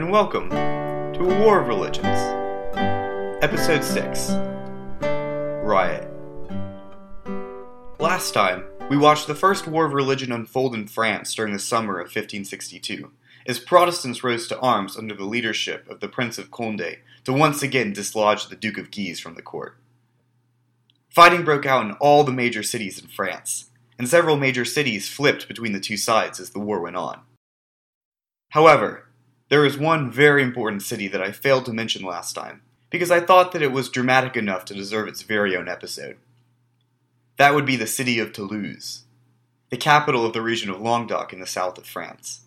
and welcome to A War of Religions, Episode 6 Riot. Last time, we watched the First War of Religion unfold in France during the summer of 1562, as Protestants rose to arms under the leadership of the Prince of Conde to once again dislodge the Duke of Guise from the court. Fighting broke out in all the major cities in France, and several major cities flipped between the two sides as the war went on. However, there is one very important city that I failed to mention last time, because I thought that it was dramatic enough to deserve its very own episode. That would be the city of Toulouse, the capital of the region of Languedoc in the south of France.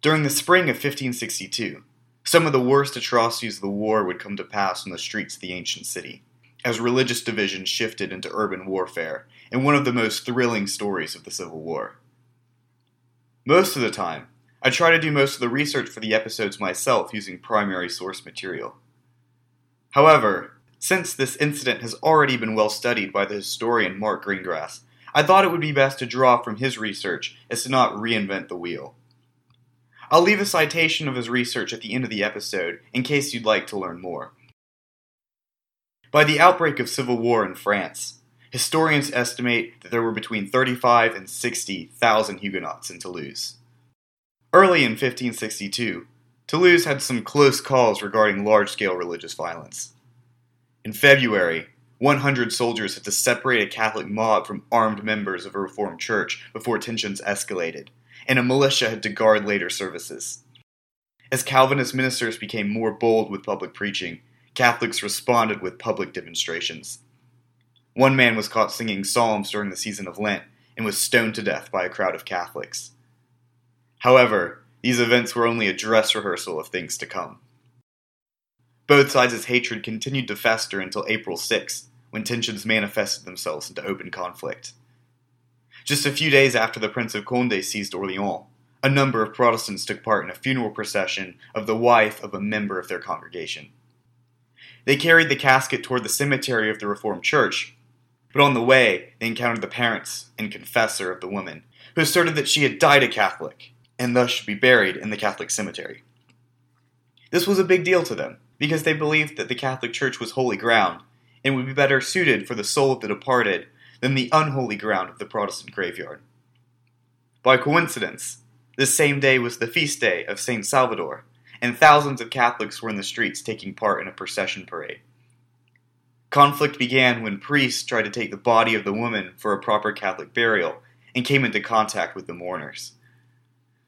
During the spring of 1562, some of the worst atrocities of the war would come to pass on the streets of the ancient city, as religious divisions shifted into urban warfare in one of the most thrilling stories of the Civil War. Most of the time, I try to do most of the research for the episodes myself using primary source material. However, since this incident has already been well studied by the historian Mark Greengrass, I thought it would be best to draw from his research as to not reinvent the wheel. I'll leave a citation of his research at the end of the episode in case you'd like to learn more. By the outbreak of civil war in France, historians estimate that there were between 35 and 60,000 Huguenots in Toulouse. Early in 1562, Toulouse had some close calls regarding large scale religious violence. In February, 100 soldiers had to separate a Catholic mob from armed members of a Reformed church before tensions escalated, and a militia had to guard later services. As Calvinist ministers became more bold with public preaching, Catholics responded with public demonstrations. One man was caught singing psalms during the season of Lent and was stoned to death by a crowd of Catholics. However, these events were only a dress rehearsal of things to come. Both sides' hatred continued to fester until April 6, when tensions manifested themselves into open conflict. Just a few days after the Prince of Conde seized Orleans, a number of Protestants took part in a funeral procession of the wife of a member of their congregation. They carried the casket toward the cemetery of the Reformed Church, but on the way they encountered the parents and confessor of the woman, who asserted that she had died a Catholic and thus should be buried in the Catholic cemetery. This was a big deal to them, because they believed that the Catholic Church was holy ground and would be better suited for the soul of the departed than the unholy ground of the Protestant graveyard. By coincidence, this same day was the feast day of St. Salvador, and thousands of Catholics were in the streets taking part in a procession parade. Conflict began when priests tried to take the body of the woman for a proper Catholic burial and came into contact with the mourners.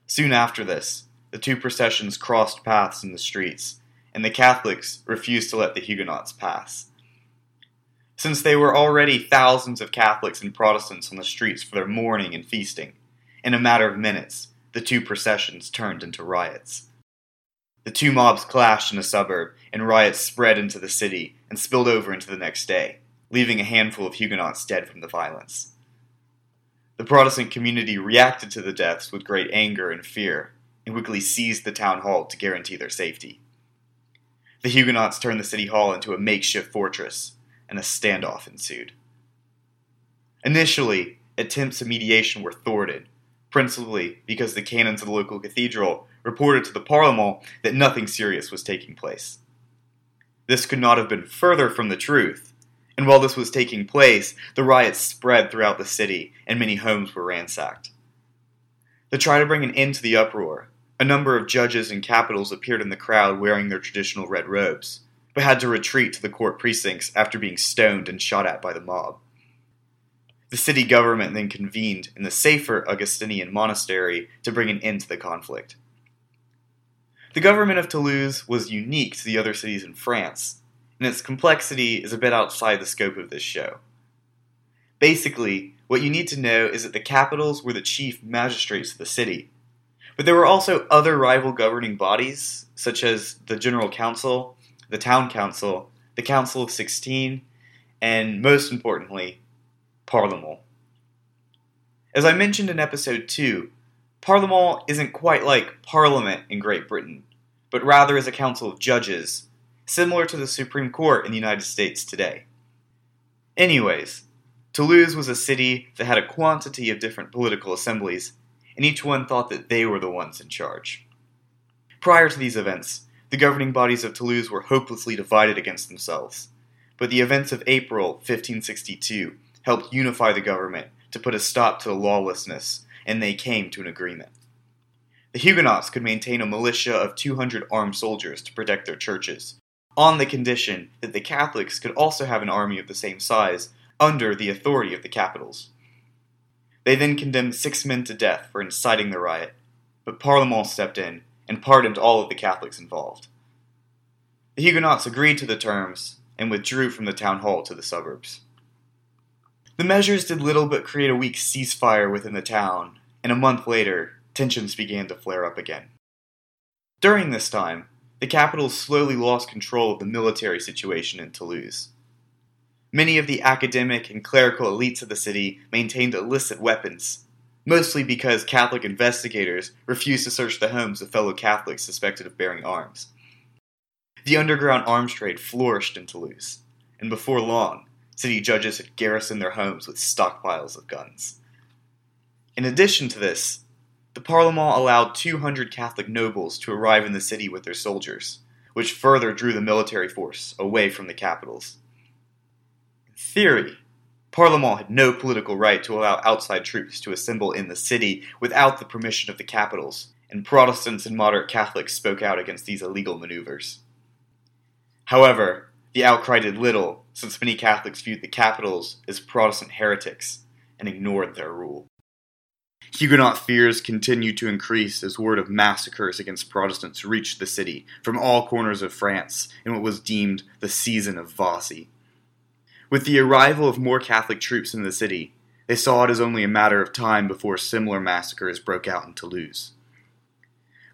Soon after this, the two processions crossed paths in the streets, and the Catholics refused to let the Huguenots pass. Since there were already thousands of Catholics and Protestants on the streets for their mourning and feasting, in a matter of minutes, the two processions turned into riots. The two mobs clashed in a suburb, and riots spread into the city and spilled over into the next day, leaving a handful of Huguenots dead from the violence. The Protestant community reacted to the deaths with great anger and fear, and quickly seized the town hall to guarantee their safety. The Huguenots turned the city hall into a makeshift fortress, and a standoff ensued. Initially, attempts at mediation were thwarted, principally because the canons of the local cathedral reported to the Parlement that nothing serious was taking place. This could not have been further from the truth, and while this was taking place, the riots spread throughout the city and many homes were ransacked. To try to bring an end to the uproar, a number of judges and capitouls appeared in the crowd wearing their traditional red robes, but had to retreat to the court precincts after being stoned and shot at by the mob. The city government then convened in the safer Augustinian monastery to bring an end to the conflict. The government of Toulouse was unique to the other cities in France, and its complexity is a bit outside the scope of this show. Basically, what you need to know is that the capitouls were the chief magistrates of the city, but there were also other rival governing bodies, such as the General Council, the Town Council, the Council of Sixteen, and most importantly, Parlement. As I mentioned in episode 2, Parlement isn't quite like Parliament in Great Britain, but rather is a council of judges similar to the Supreme Court in the United States today. Anyways, Toulouse was a city that had a quantity of different political assemblies, and each one thought that they were the ones in charge. Prior to these events, the governing bodies of Toulouse were hopelessly divided against themselves. But the events of April 1562 helped unify the government to put a stop to the lawlessness, and they came to an agreement. The Huguenots could maintain a militia of 200 armed soldiers to protect their churches, on the condition that the Catholics could also have an army of the same size under the authority of the capitouls. They then condemned six men to death for inciting the riot, but Parlement stepped in and pardoned all of the Catholics involved. The Huguenots agreed to the terms and withdrew from the town hall to the suburbs. The measures did little but create a weak ceasefire within the town, and a month later, tensions began to flare up again. During this time, the capitoul slowly lost control of the military situation in Toulouse. Many of the academic and clerical elites of the city maintained illicit weapons, mostly because Catholic investigators refused to search the homes of fellow Catholics suspected of bearing arms. The underground arms trade flourished in Toulouse, and before long, city judges had garrisoned their homes with stockpiles of guns. In addition to this, the Parlement allowed 200 Catholic nobles to arrive in the city with their soldiers, which further drew the military force away from the capitouls. In theory, Parlement had no political right to allow outside troops to assemble in the city without the permission of the capitouls, and Protestants and moderate Catholics spoke out against these illegal maneuvers. However, the outcry did little, since many Catholics viewed the capitouls as Protestant heretics and ignored their rule. Huguenot fears continued to increase as word of massacres against Protestants reached the city from all corners of France in what was deemed the season of Vassy. With the arrival of more Catholic troops in the city, they saw it as only a matter of time before similar massacres broke out in Toulouse.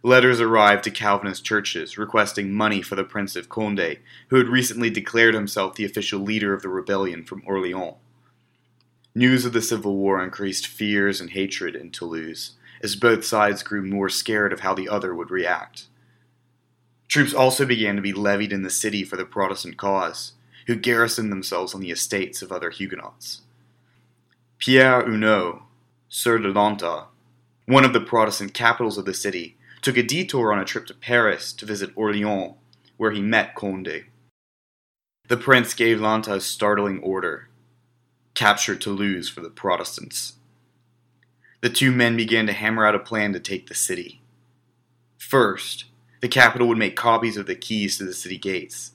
Letters arrived to Calvinist churches requesting money for the Prince of Conde, who had recently declared himself the official leader of the rebellion from Orleans. News of the Civil War increased fears and hatred in Toulouse, as both sides grew more scared of how the other would react. Troops also began to be levied in the city for the Protestant cause, who garrisoned themselves on the estates of other Huguenots. Pierre Hunault, Sieur de Lanta, one of the Protestant capitouls of the city, took a detour on a trip to Paris to visit Orleans, where he met Conde. The prince gave Lanta a startling order capture Toulouse for the Protestants. The two men began to hammer out a plan to take the city. First, the capitoul would make copies of the keys to the city gates.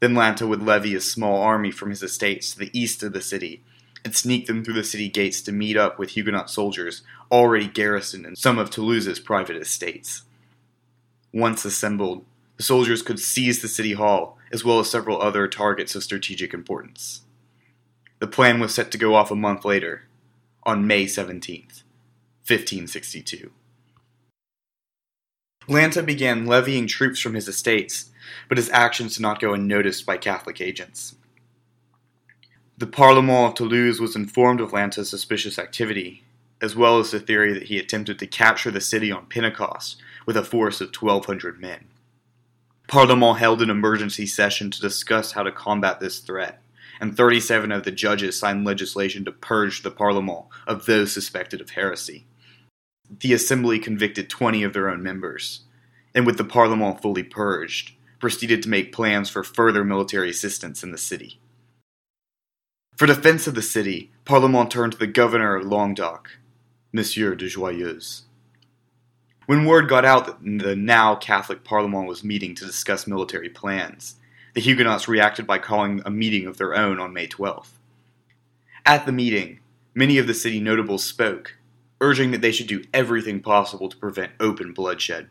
Then Lanta would levy a small army from his estates to the east of the city and sneak them through the city gates to meet up with Huguenot soldiers already garrisoned in some of Toulouse's private estates. Once assembled, the soldiers could seize the city hall as well as several other targets of strategic importance. The plan was set to go off a month later, on May 17th, 1562. Lantas began levying troops from his estates but his actions did not go unnoticed by Catholic agents. The Parlement of Toulouse was informed of Lantas' suspicious activity, as well as the theory that he attempted to capture the city on Pentecost with a force of 1,200 men. Parlement held an emergency session to discuss how to combat this threat, and 37 of the judges signed legislation to purge the Parlement of those suspected of heresy. The Assembly convicted 20 of their own members, and with the Parlement fully purged, proceeded to make plans for further military assistance in the city. For defense of the city, Parlement turned to the governor of Languedoc, Monsieur de Joyeuse. When word got out that the now Catholic Parlement was meeting to discuss military plans, the Huguenots reacted by calling a meeting of their own on May 12th. At the meeting, many of the city notables spoke, urging that they should do everything possible to prevent open bloodshed.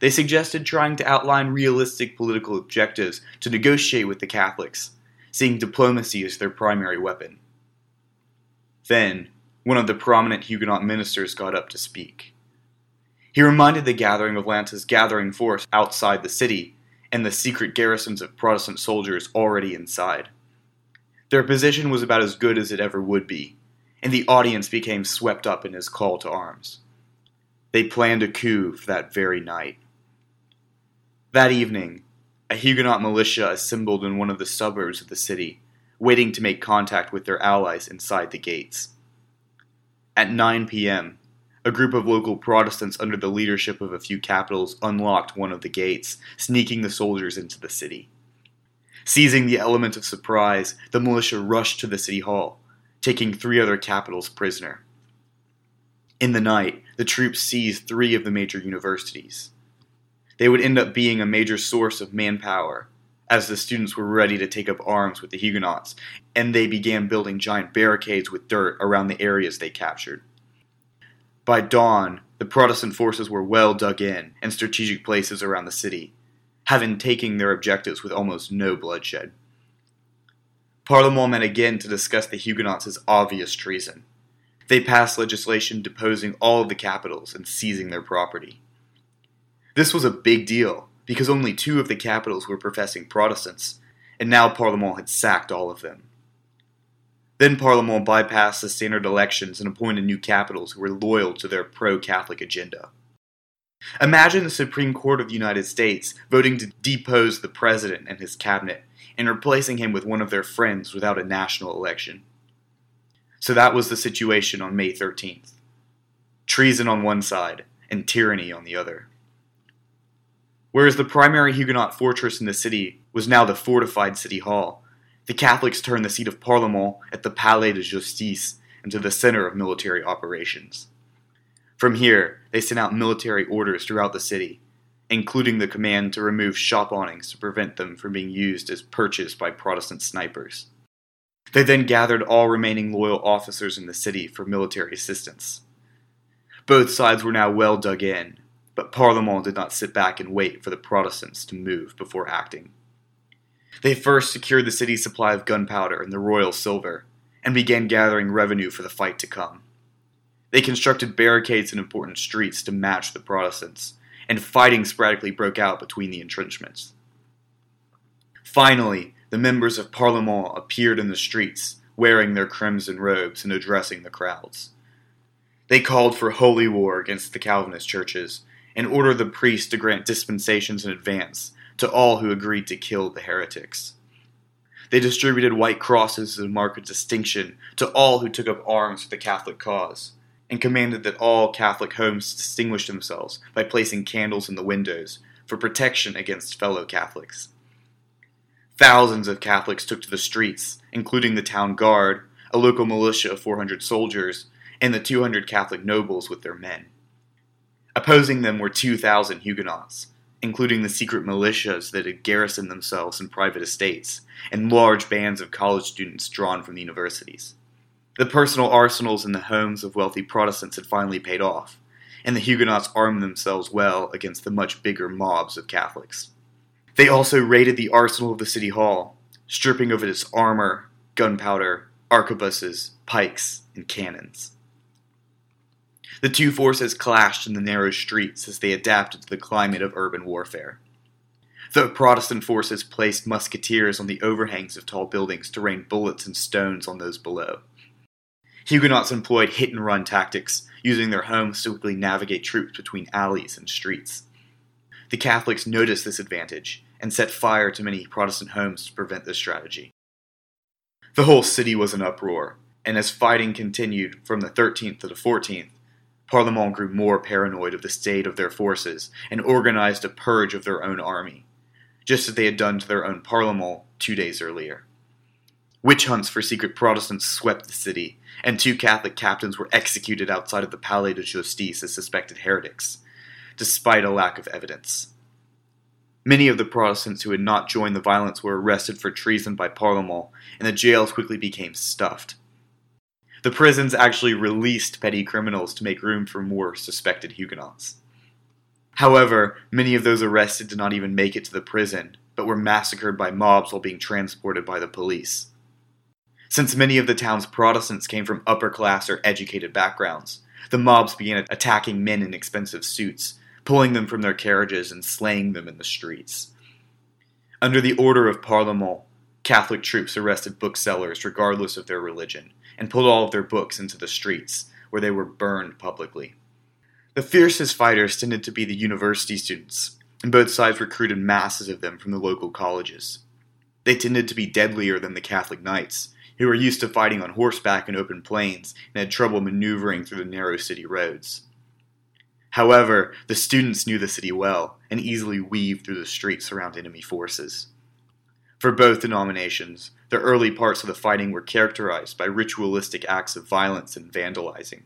They suggested trying to outline realistic political objectives to negotiate with the Catholics, seeing diplomacy as their primary weapon. Then, one of the prominent Huguenot ministers got up to speak. He reminded the gathering of Lantas' gathering force outside the city and the secret garrisons of Protestant soldiers already inside. Their position was about as good as it ever would be, and the audience became swept up in his call to arms. They planned a coup for that very night. That evening, a Huguenot militia assembled in one of the suburbs of the city, waiting to make contact with their allies inside the gates. At 9 p.m., a group of local Protestants under the leadership of a few capitouls unlocked one of the gates, sneaking the soldiers into the city. Seizing the element of surprise, the militia rushed to the city hall, taking three other capitouls prisoner. In the night, the troops seized three of the major universities. They would end up being a major source of manpower, as the students were ready to take up arms with the Huguenots, and they began building giant barricades with dirt around the areas they captured. By dawn, the Protestant forces were well dug in in strategic places around the city, having taken their objectives with almost no bloodshed. Parlement met again to discuss the Huguenots' obvious treason. They passed legislation deposing all of the capitouls and seizing their property. This was a big deal because only two of the capitouls were professing Protestants, and now Parlement had sacked all of them. Then Parlement bypassed the standard elections and appointed new capitouls who were loyal to their pro Catholic agenda. Imagine the Supreme Court of the United States voting to depose the President and his cabinet and replacing him with one of their friends without a national election. So that was the situation on May 13th treason on one side and tyranny on the other. Whereas the primary Huguenot fortress in the city was now the fortified city hall, the Catholics turned the seat of Parlement at the Palais de Justice into the center of military operations. From here, they sent out military orders throughout the city, including the command to remove shop awnings to prevent them from being used as perches by Protestant snipers. They then gathered all remaining loyal officers in the city for military assistance. Both sides were now well dug in, but Parlement did not sit back and wait for the Protestants to move before acting. They first secured the city's supply of gunpowder and the royal silver, and began gathering revenue for the fight to come. They constructed barricades in important streets to match the Protestants, and fighting sporadically broke out between the entrenchments. Finally, the members of Parlement appeared in the streets, wearing their crimson robes and addressing the crowds. They called for holy war against the Calvinist churches and ordered the priests to grant dispensations in advance to all who agreed to kill the heretics. They distributed white crosses as a mark of distinction to all who took up arms for the Catholic cause, and commanded that all Catholic homes distinguish themselves by placing candles in the windows for protection against fellow Catholics. Thousands of Catholics took to the streets, including the town guard, a local militia of 400 soldiers, and the 200 Catholic nobles with their men. Opposing them were 2,000 Huguenots, including the secret militias that had garrisoned themselves in private estates, and large bands of college students drawn from the universities. The personal arsenals in the homes of wealthy Protestants had finally paid off, and the Huguenots armed themselves well against the much bigger mobs of Catholics. They also raided the arsenal of the city hall, stripping of its armor, gunpowder, arquebuses, pikes, and cannons. The two forces clashed in the narrow streets as they adapted to the climate of urban warfare. The Protestant forces placed musketeers on the overhangs of tall buildings to rain bullets and stones on those below. Huguenots employed hit and run tactics, using their homes to quickly navigate troops between alleys and streets. The Catholics noticed this advantage and set fire to many Protestant homes to prevent this strategy. The whole city was in uproar, and as fighting continued from the 13th to the 14th, Parlement grew more paranoid of the state of their forces and organized a purge of their own army, just as they had done to their own Parlement two days earlier. Witch hunts for secret Protestants swept the city, and two Catholic captains were executed outside of the Palais de Justice as suspected heretics, despite a lack of evidence. Many of the Protestants who had not joined the violence were arrested for treason by Parlement, and the jails quickly became stuffed. The prisons actually released petty criminals to make room for more suspected Huguenots. However, many of those arrested did not even make it to the prison, but were massacred by mobs while being transported by the police. Since many of the town's Protestants came from upper class or educated backgrounds, the mobs began attacking men in expensive suits, pulling them from their carriages and slaying them in the streets. Under the order of Parlement, Catholic troops arrested booksellers regardless of their religion, and pulled all of their books into the streets, where they were burned publicly. The fiercest fighters tended to be the university students, and both sides recruited masses of them from the local colleges. They tended to be deadlier than the Catholic knights, who were used to fighting on horseback in open plains and had trouble maneuvering through the narrow city roads. However, the students knew the city well and easily weaved through the streets around enemy forces. For both denominations, the early parts of the fighting were characterized by ritualistic acts of violence and vandalizing,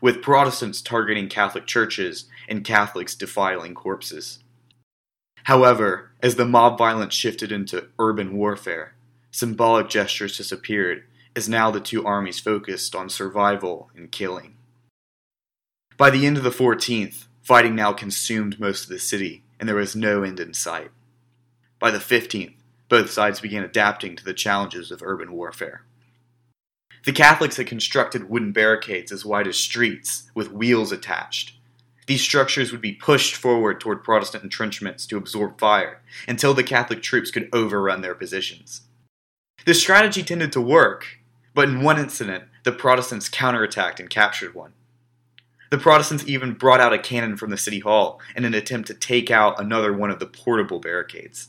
with Protestants targeting Catholic churches and Catholics defiling corpses. However, as the mob violence shifted into urban warfare, symbolic gestures disappeared as now the two armies focused on survival and killing. By the end of the 14th, fighting now consumed most of the city, and there was no end in sight. By the 15th, both sides began adapting to the challenges of urban warfare. The Catholics had constructed wooden barricades as wide as streets, with wheels attached. These structures would be pushed forward toward Protestant entrenchments to absorb fire until the Catholic troops could overrun their positions. This strategy tended to work, but in one incident, the Protestants counterattacked and captured one. The Protestants even brought out a cannon from the city hall in an attempt to take out another one of the portable barricades.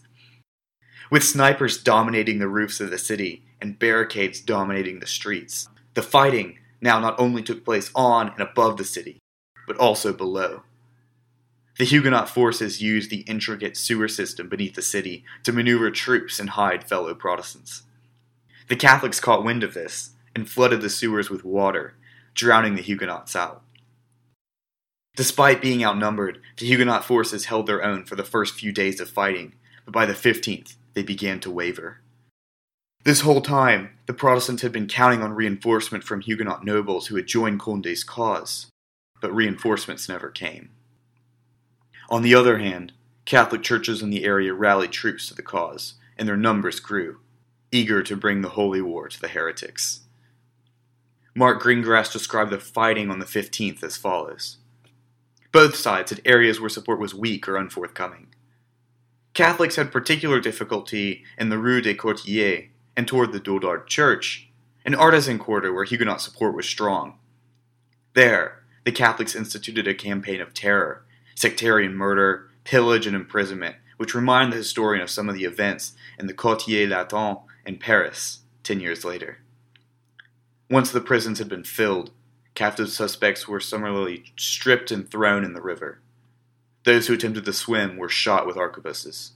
With snipers dominating the roofs of the city and barricades dominating the streets, the fighting now not only took place on and above the city, but also below. The Huguenot forces used the intricate sewer system beneath the city to maneuver troops and hide fellow Protestants. The Catholics caught wind of this and flooded the sewers with water, drowning the Huguenots out. Despite being outnumbered, the Huguenot forces held their own for the first few days of fighting, but by the 15th, they began to waver. This whole time, the Protestants had been counting on reinforcement from Huguenot nobles who had joined Conde's cause, but reinforcements never came. On the other hand, Catholic churches in the area rallied troops to the cause, and their numbers grew, eager to bring the holy war to the heretics. Mark Greengrass described the fighting on the 15th as follows. Both sides had areas where support was weak or unforthcoming. Catholics had particular difficulty in the Rue des Couteliers and toward the Daurade Church, an artisan quarter where Huguenot support was strong. There, the Catholics instituted a campaign of terror, sectarian murder, pillage, and imprisonment, which remind the historian of some of the events in the Quartier Latin in Paris ten years later. Once the prisons had been filled, Captive suspects were summarily stripped and thrown in the river. Those who attempted to swim were shot with arquebuses.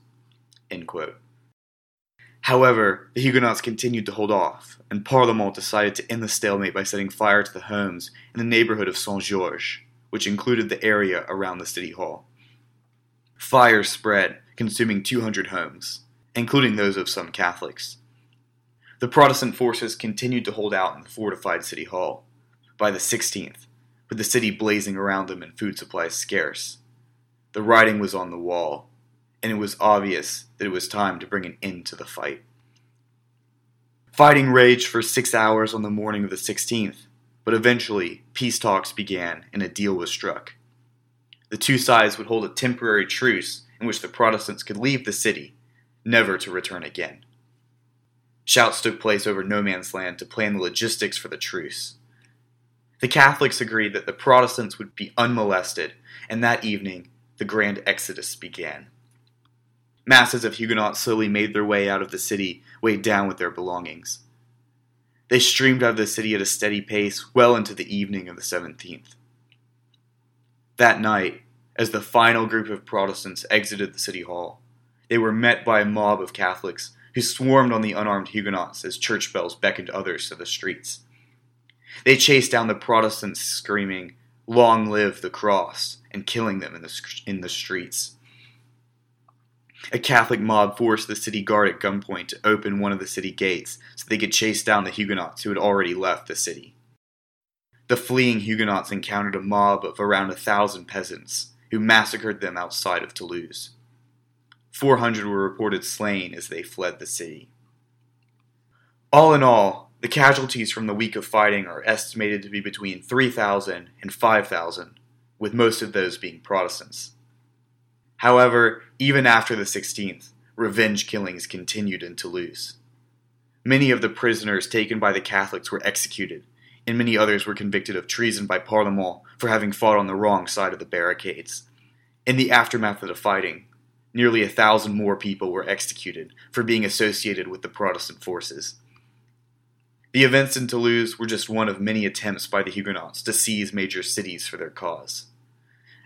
However, the Huguenots continued to hold off, and Parlement decided to end the stalemate by setting fire to the homes in the neighborhood of Saint Georges, which included the area around the city hall. Fire spread, consuming 200 homes, including those of some Catholics. The Protestant forces continued to hold out in the fortified city hall by the 16th, with the city blazing around them and food supplies scarce. The writing was on the wall, and it was obvious that it was time to bring an end to the fight. Fighting raged for six hours on the morning of the 16th, but eventually peace talks began and a deal was struck. The two sides would hold a temporary truce in which the Protestants could leave the city, never to return again. Shouts took place over no man's land to plan the logistics for the truce. The Catholics agreed that the Protestants would be unmolested, and that evening the grand exodus began. Masses of Huguenots slowly made their way out of the city, weighed down with their belongings. They streamed out of the city at a steady pace well into the evening of the 17th. That night, as the final group of Protestants exited the city hall, they were met by a mob of Catholics who swarmed on the unarmed Huguenots as church bells beckoned others to the streets. They chased down the Protestants, screaming, Long live the cross, and killing them in the, in the streets. A Catholic mob forced the city guard at gunpoint to open one of the city gates so they could chase down the Huguenots who had already left the city. The fleeing Huguenots encountered a mob of around a thousand peasants, who massacred them outside of Toulouse. Four hundred were reported slain as they fled the city. All in all, the casualties from the week of fighting are estimated to be between 3,000 and 5,000, with most of those being Protestants. However, even after the 16th, revenge killings continued in Toulouse. Many of the prisoners taken by the Catholics were executed, and many others were convicted of treason by Parlement for having fought on the wrong side of the barricades. In the aftermath of the fighting, nearly a thousand more people were executed for being associated with the Protestant forces. The events in Toulouse were just one of many attempts by the Huguenots to seize major cities for their cause.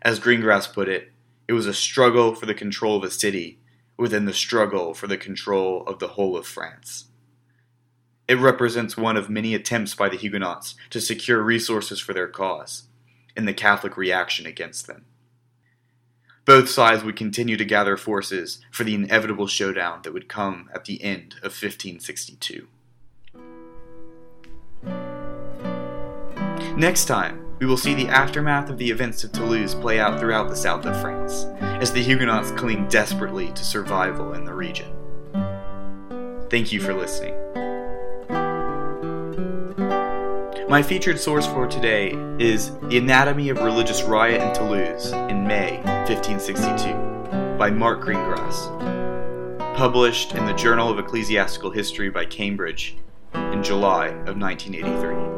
As Greengrass put it, it was a struggle for the control of a city within the struggle for the control of the whole of France. It represents one of many attempts by the Huguenots to secure resources for their cause, and the Catholic reaction against them. Both sides would continue to gather forces for the inevitable showdown that would come at the end of 1562. Next time, we will see the aftermath of the events of Toulouse play out throughout the south of France, as the Huguenots cling desperately to survival in the region. Thank you for listening. My featured source for today is The Anatomy of Religious Riot in Toulouse in May 1562 by Mark Greengrass, published in the Journal of Ecclesiastical History by Cambridge in July of 1983.